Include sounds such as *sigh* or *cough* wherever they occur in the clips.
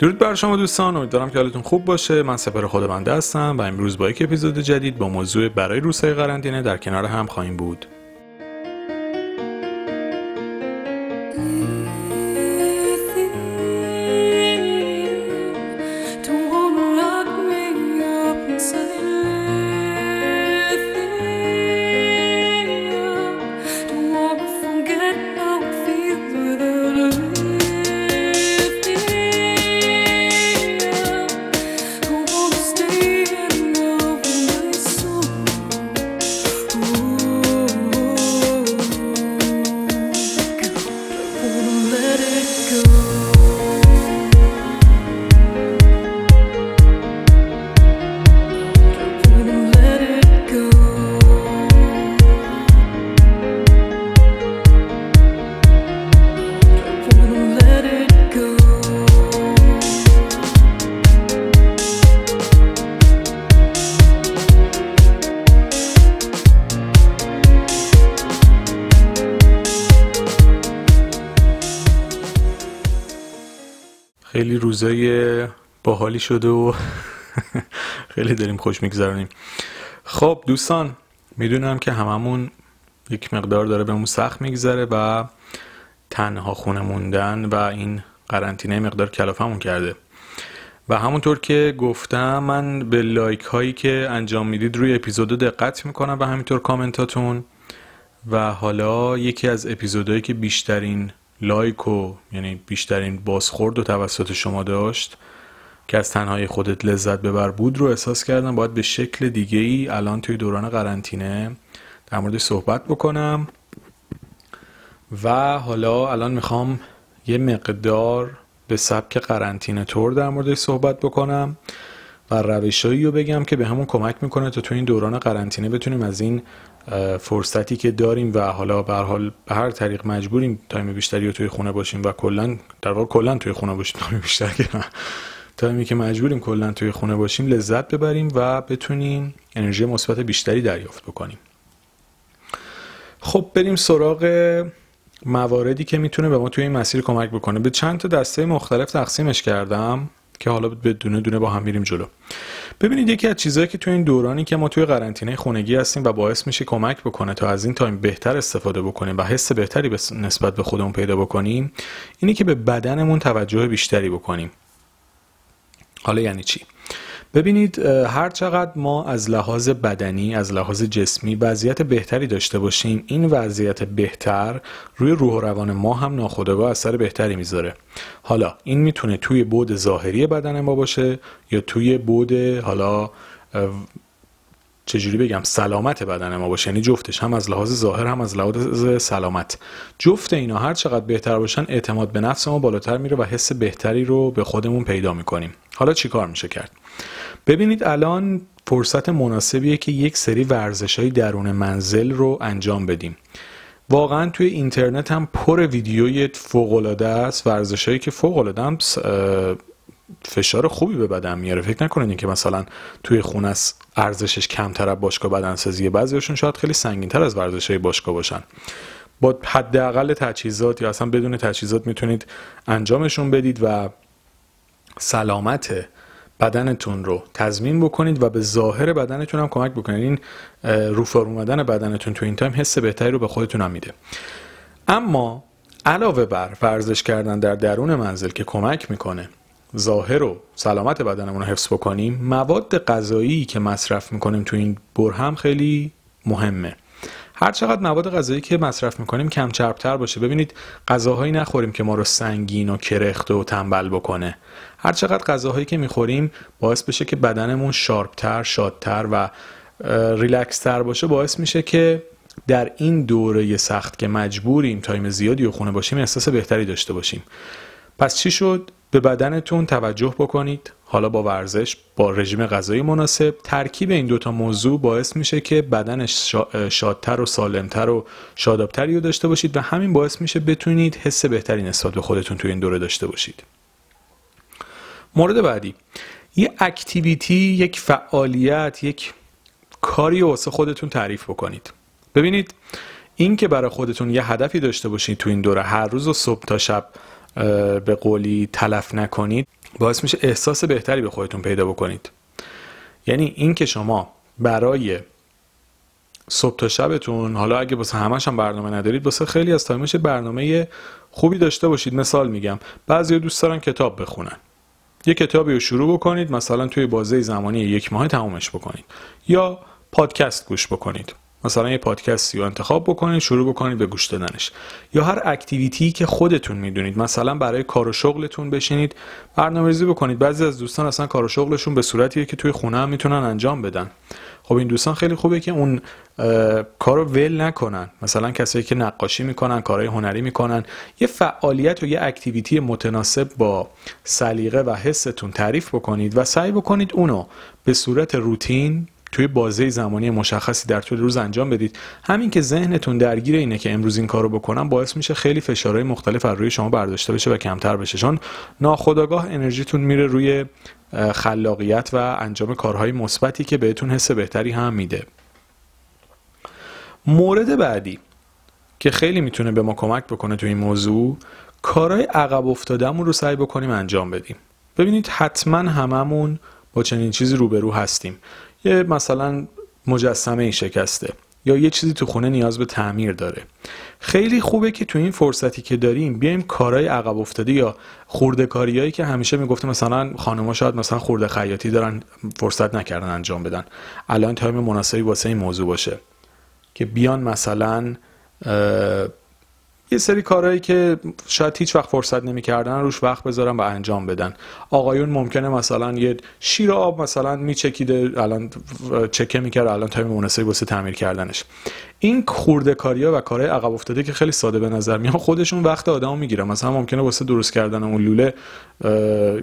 درود بر شما دوستان امیدوارم که حالتون خوب باشه. من سپر خود بنده هستم و امروز با یک اپیزود جدید با موضوع برای روزهای قرنطینه در کنار هم خواهیم بود. خیلی روزای باحالی شده و *laughs* خیلی داریم خوش میگذرونیم. خب دوستان می‌دونم که هممون یک مقدار داره بهمون سخت میگذره و تنها خونه موندن و این قرنطینه مقدار کلافمون کرده. و همونطور که گفتم من به لایک هایی که انجام می‌دید روی اپیزودو دقت می‌کنم و همینطور کامنتاتون. و حالا یکی از اپیزودهایی که بیشترین لایک و یعنی بیشترین بازخورد و توسط شما داشت که از تنهایی خودت لذت ببر بود رو احساس کردم باید به شکل دیگه ای الان توی دوران قرنطینه در موردش صحبت بکنم. و حالا الان می‌خوام یه مقدار به سبک قرنطینه طور در موردش صحبت بکنم و روشایی رو بگم که به همون کمک می‌کنه تا تو این دوران قرنطینه بتونیم از این فرصتی که داریم و حالا به هر حال به هر طریق مجبوریم time بیشتری رو توی خونه باشیم و کلا در واقع کلا توی خونه باشیم time بیشتر که time ی که مجبوریم کلا توی خونه باشیم لذت ببریم و بتونیم انرژی مثبت بیشتری دریافت بکنیم. خب بریم سراغ مواردی که می‌تونه به ما توی این مسیر کمک بکنه. به چند تا دسته مختلف تقسیمش کردم که حالا به دونه دونه با هم میریم جلو. ببینید یکی از چیزهایی که توی این دورانی که ما توی قرنطینه خونگی هستیم و باعث میشه کمک بکنه تا از این تایم بهتر استفاده بکنیم و حس بهتری به نسبت به خودمون پیدا بکنیم اینی که به بدنمون توجه بیشتری بکنیم. حالا یعنی چی؟ ببینید هر چقدر ما از لحاظ بدنی از لحاظ جسمی وضعیت بهتری داشته باشیم این وضعیت بهتر روی روح و روان ما هم ناخودآگاه اثر بهتری می‌ذاره. حالا این می‌تونه توی بود ظاهری بدن ما باشه یا توی بود حالا چجوری بگم سلامت بدن ما باشه. یعنی جفتش هم از لحاظ ظاهر هم از لحاظ سلامت. جفت اینا هر چقدر بهتر باشن اعتماد به نفس ما بالاتر میره و حس بهتری رو به خودمون پیدا می‌کنیم. حالا چیکار میشه کرد؟ ببینید الان فرصت مناسبیه که یک سری ورزش های درون منزل رو انجام بدیم. واقعا توی اینترنت هم پر ویدیوی فوق است ورزش هایی که فوق اه، فشار خوبی به بدن میاره. فکر نکنید که مثلا توی خونه است ارزشش کمتر از باشگاه بدنسازیه بعضیشون شاید خیلی سنگینتر از ورزش های باشگاه باشن. با حداقل تجهیزات یا اصلا بدون تجهیزات می‌تونید انجامشون بدید و سلامت بدنتون رو تضمین بکنید و به ظاهر بدنتون هم کمک بکنید. این رو اومدن بدنتون تو این تایم حس بهتری رو به خودتون هم میده. اما علاوه بر ورزش کردن در درون منزل که کمک می‌کنه ظاهر و سلامت بدنمون رو حفظ بکنیم مواد غذایی که مصرف می‌کنیم تو این بر هم خیلی مهمه. هر چقدر مواد غذایی که مصرف می‌کنیم کم چربتر باشه. ببینید غذاهایی نخوریم که ما رو سنگین و کرخته و تنبل بکنه. هر چقدر غذاهایی که می‌خوریم باعث بشه که بدنمون sharp تر شادتر و ریلکستر باشه. باعث میشه که در این دوره سخت که مجبوریم time زیادی و خونه باشیم احساس بهتری داشته باشیم. پس چی شد؟ به بدنتون توجه بکنید. حالا با ورزش با رژیم غذایی مناسب. ترکیب این دوتا موضوع باعث میشه که بدن شا- شادتر و سالمتر و شادابتری رو داشته باشید و همین باعث میشه بتونید حس بهتری نسبت به خودتون توی این دوره داشته باشید. مورد بعدی. یه activity یک فعالیت یک کاری واسه خودتون تعریف بکنید. ببینید این که برای خودتون یه هدفی داشته باشید تو این دوره هر روز و صبح تا شب به قولی تلف نکنید باعث میشه احساس بهتری به خودتون پیدا بکنید. یعنی این که شما برای صبح تا شبتون حالا اگه واسه همش هم برنامه ندارید واسه خیلی از time ش برنامه خوبی داشته باشید. مثال میگم بعضی دوست دارن کتاب بخونن. یه کتابی رو شروع بکنید مثلا توی بازه زمانی یک ماه تمومش بکنید. یا پادکست گوش بکنید. مثلا یه پادکستی رو انتخاب بکنید شروع بکنید به گوش دادنش. یا هر اکتیویتی که خودتون می‌دونید مثلا برای کار و شغلتون بشینید برنامه‌ریزی بکنید. بعضی از دوستان اصلا کار و شغلشون به صورتیه که توی خونه هم می‌تونن انجام بدن. خب این دوستان خیلی خوبه که اون کار رو ول نکنن. مثلا کسایی که نقاشی می‌کنن کارهای هنری می‌کنن یه فعالیت و یه اکتیویتی متناسب با سلیقه و حستون تعریف بکنید و سعی بکنید اونو به صورت روتین توی بازه زمانی مشخصی در طول روز انجام بدید. همین که ذهنتون درگیر اینه که امروز این کارو بکنم باعث میشه خیلی فشارهای مختلف از روی شما برداشته بشه و کمتر بشه. چون ناخودآگاه انرژیتون میره روی خلاقیت و انجام کارهای مثبتی که بهتون حس بهتری هم میده. مورد بعدی که خیلی می‌تونه به ما کمک بکنه تو این موضوع کارهای عقب افتادهمون رو سعی بکنیم انجام بدیم. ببینید حتما هممون با چنین چیزی روبرو هستیم. یه مثلا مجسمه ای شکسته یا یه چیزی تو خونه نیاز به تعمیر داره. خیلی خوبه که تو این فرصتی که داریم بیایم کارهای عقب افتاده یا خورده کاریایی که همیشه می‌گفتیم مثلا خانم‌ها شاید مثلا خورده خیاطی دارن فرصت نکردن انجام بدن. الان time مناسبی واسه این موضوع باشه که بیان مثلا یه سری کارهایی که شاید هیچ وقت فرصت نمی‌کردن روش وقت بذارن و انجام بدن. آقایون ممکنه مثلا یه شیر آب مثلا میچکیده الان چکه می‌کرد الان time مناسبی واسه تعمیر کردنش. این خورده کاریا و کارهای عقب افتاده که خیلی ساده به نظر میان خودشون وقت آدمو می‌گیرن. مثلا ممکنه واسه درست کردن اون لوله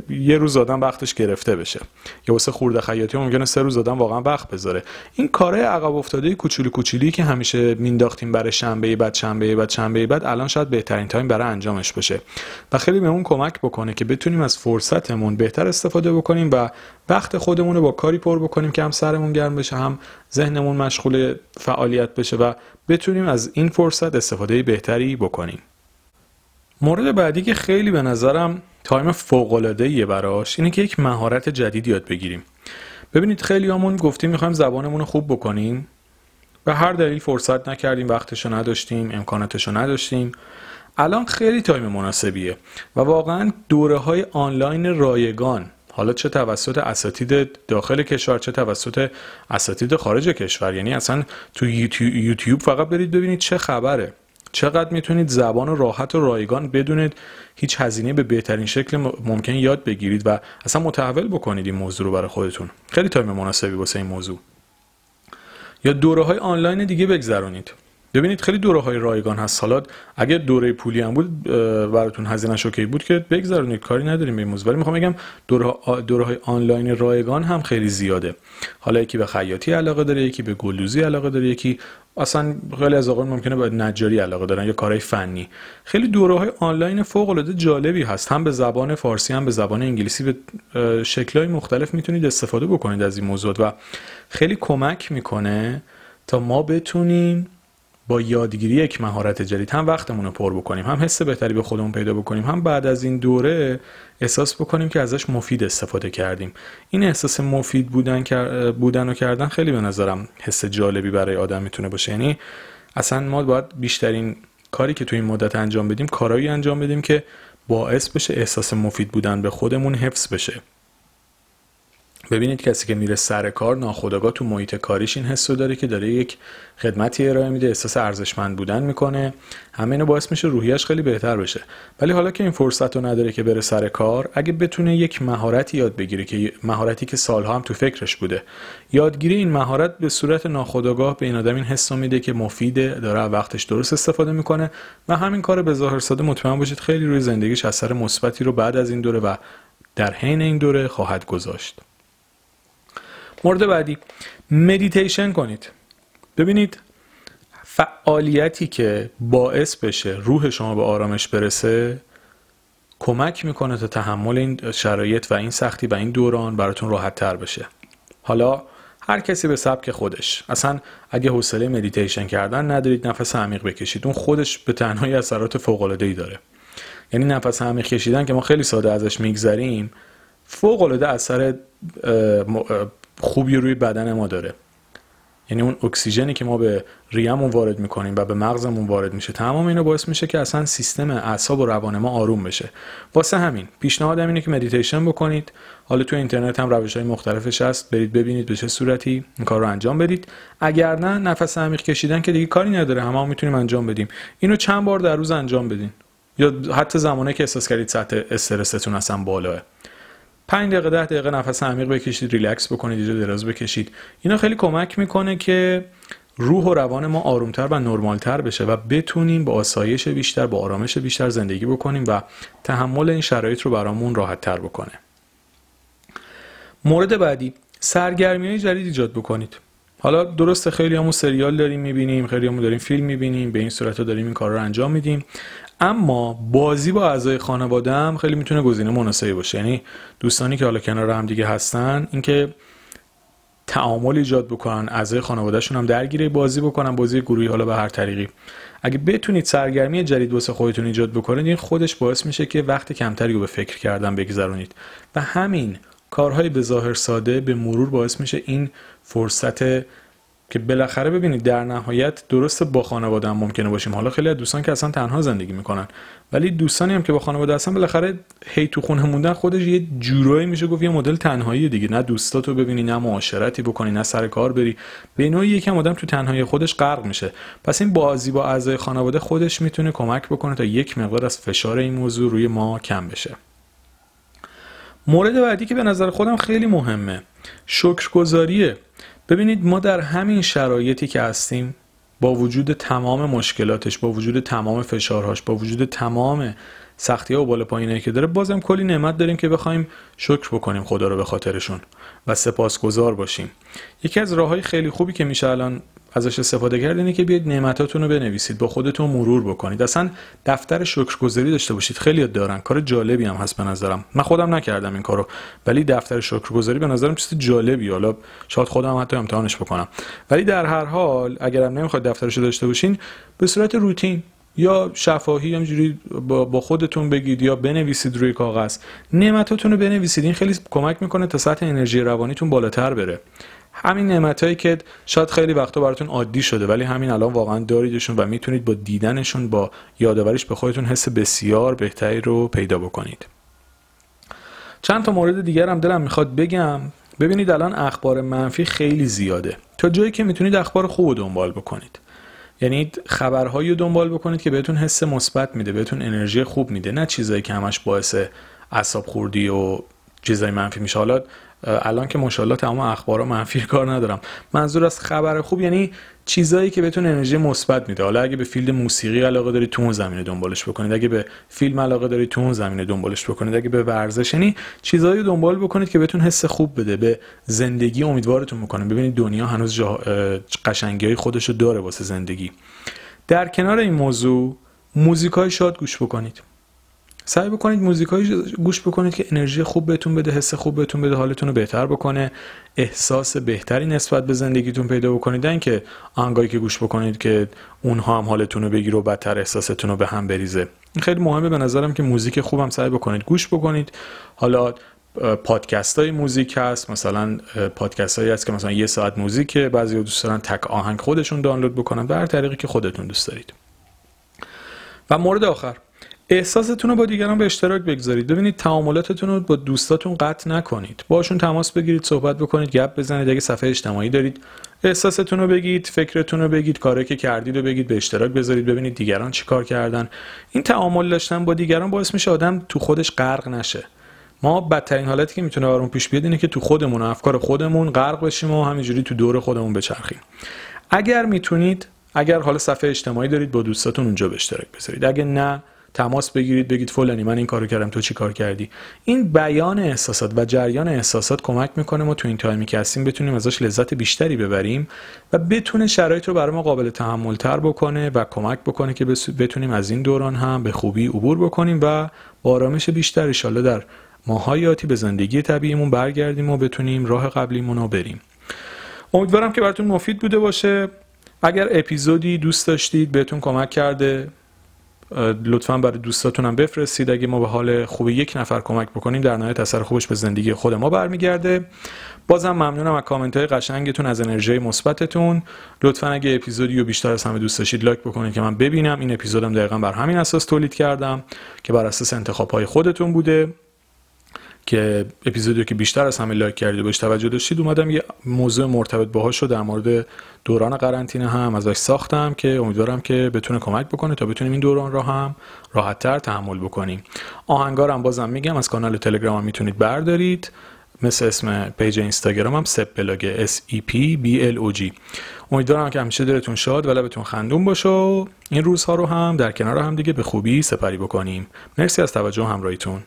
یه روز آدم وقتش گرفته بشه. یا واسه خورده خیاطی ممکنه سه روز آدم واقعا وقت بذاره. این کارهای عقب افتاده کوچولو کوچولی که همیشه مینداختیم برای شنبه بعد شنبه بعد شنبه بعد الان شاید بهترین تایم برای انجامش باشه و خیلی بهمون کمک بکنه که بتونیم از فرصتمون بهتر استفاده بکنیم و وقت خودمون رو با کاری پر بکنیم که هم سرمون گرم بشه هم ذهنمون مشغول فعالیت بشه و بتونیم از این فرصت استفاده بهتری بکنیم. مورد بعدی که خیلی به نظرم تایم فوق براش اینه که یک مهارت جدید یاد بگیریم. ببینید خیلی همون گفتیم می‌خوایم زبانمون رو خوب بکنیم. به هر دلیل فرصت نکردیم وقتشو نداشتیم امکاناتشو نداشتیم. الان خیلی time مناسبیه و واقعا دوره های آنلاین رایگان حالا چه توسط اساتید داخل کشور چه توسط اساتید خارج کشور یعنی اصلا تو یوتیوب فقط برید ببینید چه خبره. چقدر می‌تونید زبان راحت و رایگان بدون هیچ هزینه به بهترین شکل ممکن یاد بگیرید و اصلا متحول بکنید این موضوع رو برای خودتون. خیلی time مناسبی واسه این موضوع. یا دوره های آنلاین دیگه بگذرونید. ببینید خیلی دوره های رایگان هست. حالا اگه دوره پولی هم بود براتون هزینه OK بود که بگذرونید کاری نداریم به ولی می‌خوام بگم دوره, دوره های آنلاین رایگان هم خیلی زیاده. حالا یکی به خیاطی علاقه داره یکی به گلدوزی علاقه داره یکی اصلا خیلی از آقایون ممکنه به نجاری علاقه دارن یا کارهای فنی. خیلی دوره های آنلاین فوق العاده جالبی هست. هم به زبان فارسی هم به زبان انگلیسی. به شکلهای مختلف می‌تونید استفاده بکنید از این موضوع و خیلی کمک می‌کنه تا ما بتونیم با یادگیری یک مهارت جدید هم وقتمون رو پر بکنیم هم حس بهتری به خودمون پیدا بکنیم هم بعد از این دوره احساس بکنیم که ازش مفید استفاده کردیم. این احساس مفید بودن بودن و کردن خیلی به نظرم حس جالبی برای آدم می‌تونه باشه. یعنی اصلا ما باید بیشترین کاری که تو این مدت انجام بدیم کارایی انجام بدیم که باعث بشه احساس مفید بودن به خودمون حفظ بشه. ببینید کسی که میره سر کار ناخودآگاه تو محیط کاریش این حسو داره که داره یک خدمتی ارائه میده احساس ارزشمند بودن می‌کنه. همه اینو باعث میشه روحیش خیلی بهتر بشه. ولی حالا که این فرصت رو نداره که بره سر کار اگه بتونه یک مهارتی یاد بگیره که مهارتی که سالها هم تو فکرش بوده. یادگیری این مهارت به صورت ناخودآگاه به این آدم این حس میده که مفیده داره وقتش درست استفاده می‌کنه و همین کار به ظاهر ساده مطمئن باشید خیلی روی زندگیش اثر مثبتی رو بعد از این دوره و در حین این دوره خواهد گذاشت. مورد بعدی. مدیتیشن کنید. ببینید فعالیتی که باعث بشه روح شما به آرامش برسه کمک می‌کنه تا تحمل این شرایط و این سختی و این دوران براتون راحت تر بشه. حالا هر کسی به سبک خودش. اصلا اگه حوصله مدیتیشن کردن ندارید نفس عمیق بکشید. اون خودش به تنهایی اثرات فوق العاده ای داره. یعنی نفس عمیق کشیدن که ما خیلی ساده ازش میگذریم فوق العاده اثر خوبی روی بدن ما داره. یعنی اون اکسیژنی که ما به ریه‌مون وارد می‌کنیم و به مغزمون وارد میشه تمام اینا باعث میشه که اصلا سیستم اعصاب و روان ما آروم بشه. واسه همین پیشنهادم اینه که مدیتیشن بکنید. حالا تو اینترنت هم روش های مختلفش هست. برید ببینید به چه صورتی این کار رو انجام بدید. اگر نه نفس عمیق کشیدن که دیگه کاری نداره. همه هم می‌تونیم انجام بدیم. اینو چند بار در روز انجام بدین. یا حتی زمانی که احساس کردید سطح استرستون اصلا بالائه. 5 دقیقه 10 دقیقه نفس عمیق بکشید ریلکس بکنید اینجا دراز بکشید. اینا خیلی کمک می‌کنه که روح و روان ما آرومتر و نرمالتر بشه و بتونیم با آسایش بیشتر با آرامش بیشتر زندگی بکنیم و تحمل این شرایط رو برامون راحت تر بکنه. مورد بعدی سرگرمی های جدید ایجاد بکنید. حالا درسته خیلی همون سریال داریم می‌بینیم خیلی همون داریم فیلم می‌بینیم به این صورت داریم این کار رو انجام میدیم. اما بازی با اعضای خانواده هم خیلی می‌تونه گزینه مناسبی باشه. یعنی دوستانی که حالا کنار هم دیگه هستن اینکه تعامل ایجاد بکنن اعضای خانوادهشون هم درگیر بازی بکنن بازی گروهی حالا به هر طریقی. اگه بتونید سرگرمی جدید واسه خودتون ایجاد بکنید این خودش باعث میشه که وقت کمتری رو به فکر کردن بگذرونید. و همین کارهای به ظاهر ساده به مرور باعث میشه این فرصت که بالاخره ببینید در نهایت درست با خانواده هم ممکنه باشیم. حالا خیلی از دوستان که اصلا تنها زندگی می‌کنن. ولی دوستانی هم که با خانواده هستن بالاخره هی تو خونه موندن خودش یه جورایی میشه گفت یه مدل تنهایی دیگه. نه دوستاتو ببینی نه معاشرتی بکنی نه سر کار بری. به نوعی یکم آدم تو تنهایی خودش غرق میشه. پس این بازی با اعضای خانواده خودش می‌تونه کمک بکنه تا یک مقدار از فشار این موضوع روی ما کم بشه. مورد بعدی که به نظر خودم خیلی مهمه. شکرگزاریه. ببینید ما در همین شرایطی که هستیم با وجود تمام مشکلاتش با وجود تمام فشارهاش با وجود تمام سختی ها و بالا پایینایی که داره بازم کلی نعمت داریم که بخوایم شکر بکنیم خدا رو به خاطرشون و سپاسگزار باشیم. یکی از راه خیلی خوبی که میشه الان ازش استفاده کرد اینه که بیاید نعمتاتون رو بنویسید با خودتون مرور بکنید. اصلا دفتر شکرگزاری داشته باشید. خیلی دارن. کار جالبی هم هست به نظرم. من خودم نکردم این کارو. ولی دفتر شکرگزاری به نظرم چیز جالبی حالا شاید خودم حتی امتحانش بکنم. ولی در هر حال اگرم نمی‌خواید دفترش داشته باشین به صورت روتین یا شفاهی همجوری با خودتون بگید یا بنویسید روی کاغذ نعمتاتون رو بنویسید. این خیلی کمک می‌کنه تا سطح انرژی روانیتون بالاتر بره. همین نعمتایی که شاید خیلی وقتا براتون عادی شده ولی همین الان واقعا داریدشون و می‌تونید با دیدنشون با یادآوریش به خودتون حس بسیار بهتری رو پیدا بکنید. چند تا مورد دیگر هم دلم می‌خواد بگم. ببینید الان اخبار منفی خیلی زیاده. تا جایی که می‌تونید اخبار خوب دنبال بکنید. یعنی خبرهایی رو دنبال بکنید که بهتون حس مثبت میده بهتون انرژی خوب میده. نه چیزایی که همش باعث اعصاب خوردی و چیزای منفی میشه. حالا الان که ماشاءالله تمام اخبارا منفی کار ندارم. منظور از خبر خوب یعنی چیزایی که بهتون انرژی مثبت میده. حالا اگه به فیلد موسیقی علاقه دارید تو اون زمینه دنبالش بکنید. اگه به فیلم علاقه دارید تو اون زمینه دنبالش بکنید. اگه به ورزش یعنی چیزایی رو دنبال بکنید که بهتون حس خوب بده. به زندگی امیدوارتون می‌کنه ببینید دنیا هنوز جا... قشنگی های خودش رو داره واسه زندگی. در کنار این موضوع موزیکای شاد گوش بکنید. سعی بکنید موزیکایی گوش بکنید که انرژی خوب بهتون بده حس خوب بهتون بده حالتون رو بهتر بکنه. احساس بهتری نسبت به زندگیتون پیدا بکنید. نه اینکه آهنگایی که گوش بکنید که اونها هم حالتون رو بگیره و بدتر احساستون رو به هم بریزه. خیلی مهمه. به نظرم که موزیک خوبم سعی بکنید گوش بکنید. حالا پادکست های موزیک هست. مثلا پادکست هایی هست که مثلا یه ساعت موزیکه بعضی دوست دارن تک آهنگ خودشون دانلود بکنن به هر طریقی که خودتون دوست دارید. و مورد آخر. احساستون رو با دیگران به اشتراک بگذارید. ببینید تعاملاتتون رو با دوستاتون قطع نکنید. باشون تماس بگیرید صحبت بکنید گپ بزنید. اگه صفحه اجتماعی دارید احساستون رو بگید فکرتون رو بگید کاری که کردید رو بگید به اشتراک بذارید ببینید دیگران چی کار کردن. این تعامل داشتن با دیگران باعث میشه آدم تو خودش غرق نشه. ما بدترین حالتی که می‌تونه برامون پیش بیاد اینه که تو خودمون افکار خودمون غرق بشیم و همینجوری تو دور خودمون بچرخیم. اگر می‌تونید اگر حالا صفحه اجتماعی دارید با دوستاتون اونجا به اشتراک بذارید. اگه نه تماس بگیرید بگید فلانی من این کارو کردم تو چی کار کردی؟ این بیان احساسات و جریان احساسات کمک می‌کنه ما تو این تایمی که هستیم بتونیم ازش لذت بیشتری ببریم و بتونه شرایط رو برای ما قابل تحمل تر بکنه و کمک بکنه که بتونیم از این دوران هم به خوبی عبور بکنیم و با آرامش بیشتر ان در ماهای آتی به زندگی طبیعیمون برگردیم و بتونیم راه قبلیمون رو بریم. امیدوارم که براتون مفید بوده باشه. اگر اپیزودی دوست داشتید بهتون کمک کرده. لطفا برای دوستاتونم بفرستید. اگه ما به حال خوب یک نفر کمک بکنیم در نهایت اثر خوبش به زندگی خود ما برمیگرده. بازم ممنونم از کامنت های قشنگتون از انرژی مثبتتون. لطفا اگه اپیزودی رو بیشتر از همه دوست داشتید لایک بکنید که من ببینم. این اپیزودم دقیقا بر همین اساس تولید کردم که بر اساس انتخاب های خودتون بوده. که اپیزودی که بیشتر از همه لایک کردید و بهش توجه داشتید اومدم یه موضوع مرتبط باهاش رو در مورد دوران قرنطینه هم ازش ساختم که امیدوارم که بتونه کمک بکنه تا بتونیم این دوران رو هم راحتتر تحمل بکنیم. آهنگارم بازم میگم از کانال تلگرام هم می‌تونید بردارید. مثل اسم page اینستاگرام هم سپ بلاگ S E P B L O G. امیدوارم که همیشه دلتون شاد و لبتون خندون باشه و این روزها رو هم در کنار هم دیگه به خوبی سپری بکنیم. مرسی از توجه همراهیتون.